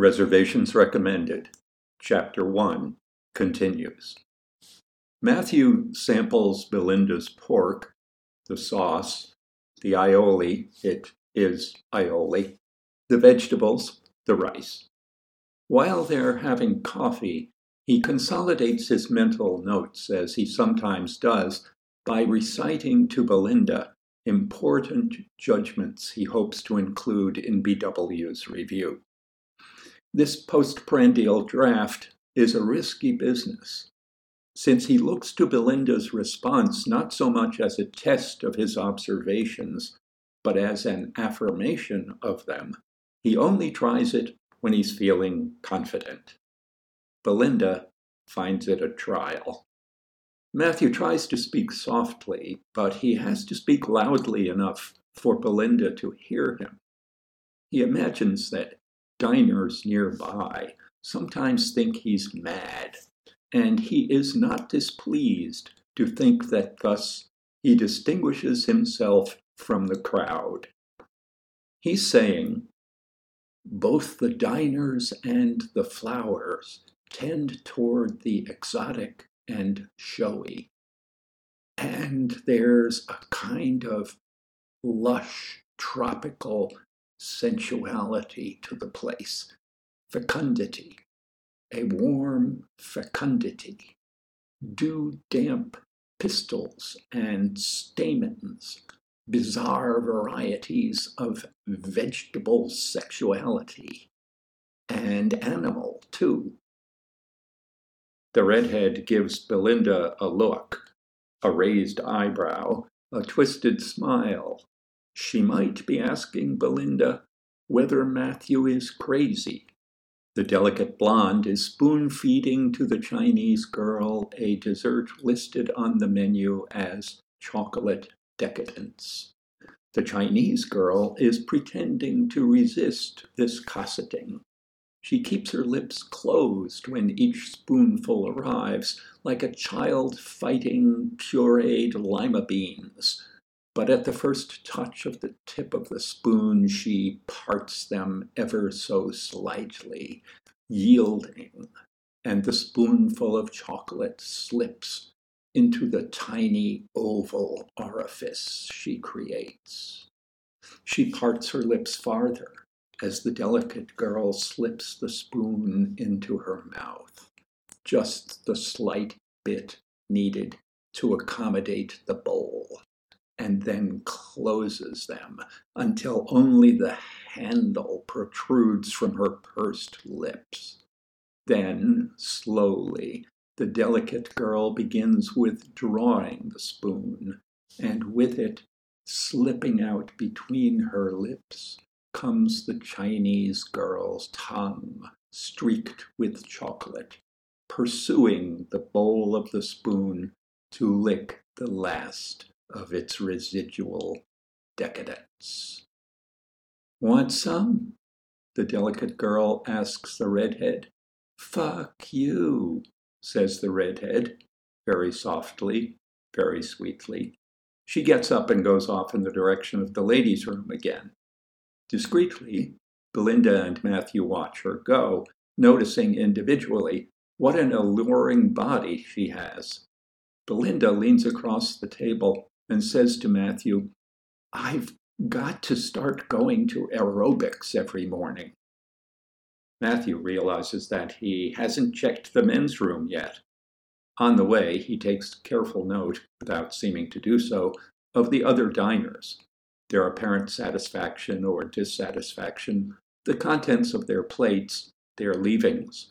Reservations recommended. Chapter 1 continues. Matthew samples Belinda's pork, the sauce, the aioli, it is aioli, the vegetables, the rice. While they're having coffee, he consolidates his mental notes, as he sometimes does, by reciting to Belinda important judgments he hopes to include in BW's review. This postprandial draft is a risky business, since he looks to Belinda's response not so much as a test of his observations, but as an affirmation of them. He only tries it when he's feeling confident. Belinda finds it a trial. Matthew tries to speak softly, but he has to speak loudly enough for Belinda to hear him. He imagines that diners nearby sometimes think he's mad, and he is not displeased to think that thus he distinguishes himself from the crowd. He's saying, both the diners and the flowers tend toward the exotic and showy. And there's a kind of lush, tropical sensuality to the place, fecundity, a warm fecundity, dew damp pistils and stamens, bizarre varieties of vegetable sexuality, and animal too. The redhead gives Belinda a look, a raised eyebrow, a twisted smile, she might be asking Belinda whether Matthew is crazy. The delicate blonde is spoon feeding to the Chinese girl a dessert listed on the menu as chocolate decadence. The Chinese girl is pretending to resist this cosseting. She keeps her lips closed when each spoonful arrives, like a child fighting pureed lima beans but at the first touch of the tip of the spoon, she parts them ever so slightly, yielding, and the spoonful of chocolate slips into the tiny oval orifice she creates. She parts her lips farther as the delicate girl slips the spoon into her mouth, just the slight bit needed to accommodate the bowl and then closes them until only the handle protrudes from her pursed lips. Then, slowly, the delicate girl begins withdrawing the spoon, and with it, slipping out between her lips, comes the Chinese girl's tongue, streaked with chocolate, pursuing the bowl of the spoon to lick the last of its residual decadence. Want some? The delicate girl asks the redhead. Fuck you, says the redhead, very softly, very sweetly. She gets up and goes off in the direction of the ladies' room again. Discreetly, Belinda and Matthew watch her go, noticing individually what an alluring body she has. Belinda leans across the table and says to Matthew, I've got to start going to aerobics every morning. Matthew realizes that he hasn't checked the men's room yet. On the way, he takes careful note, without seeming to do so, of the other diners, their apparent satisfaction or dissatisfaction, the contents of their plates, their leavings.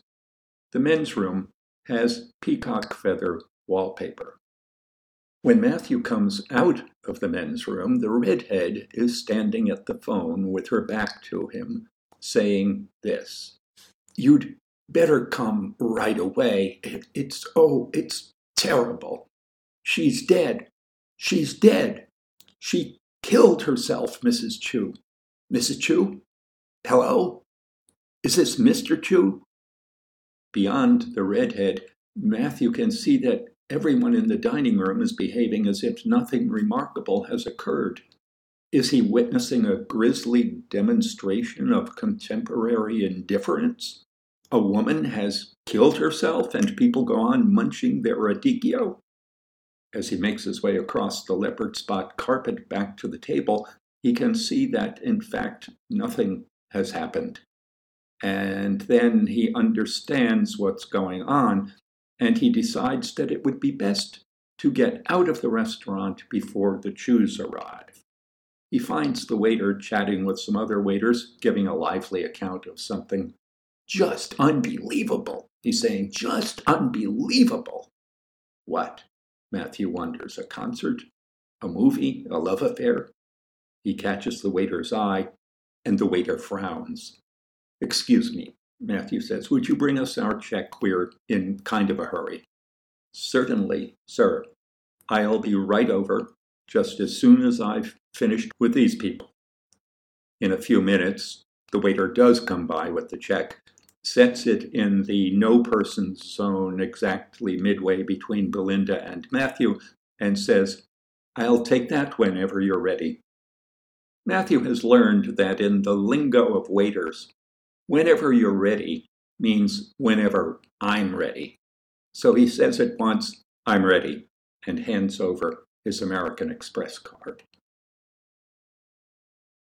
The men's room has peacock feather wallpaper. When Matthew comes out of the men's room, the redhead is standing at the phone with her back to him, saying this You'd better come right away. It's, oh, it's terrible. She's dead. She's dead. She killed herself, Mrs. Chu. Mrs. Chu? Hello? Is this Mr. Chu? Beyond the redhead, Matthew can see that Everyone in the dining room is behaving as if nothing remarkable has occurred. Is he witnessing a grisly demonstration of contemporary indifference? A woman has killed herself and people go on munching their radicchio? As he makes his way across the leopard spot carpet back to the table, he can see that, in fact, nothing has happened. And then he understands what's going on, and he decides that it would be best to get out of the restaurant before the Chus arrive. He finds the waiter chatting with some other waiters, giving a lively account of something just unbelievable. He's saying, just unbelievable. What? Matthew wonders. A concert? A movie? A love affair? He catches the waiter's eye, and the waiter frowns. Excuse me, Matthew says, would you bring us our check? We're in kind of a hurry. Certainly, sir. I'll be right over just as soon as I've finished with these people. In a few minutes, the waiter does come by with the check, sets it in the no person zone exactly midway between Belinda and Matthew, and says, I'll take that whenever you're ready. Matthew has learned that in the lingo of waiters, whenever you're ready means whenever I'm ready. So he says at once, I'm ready, and hands over his American Express card.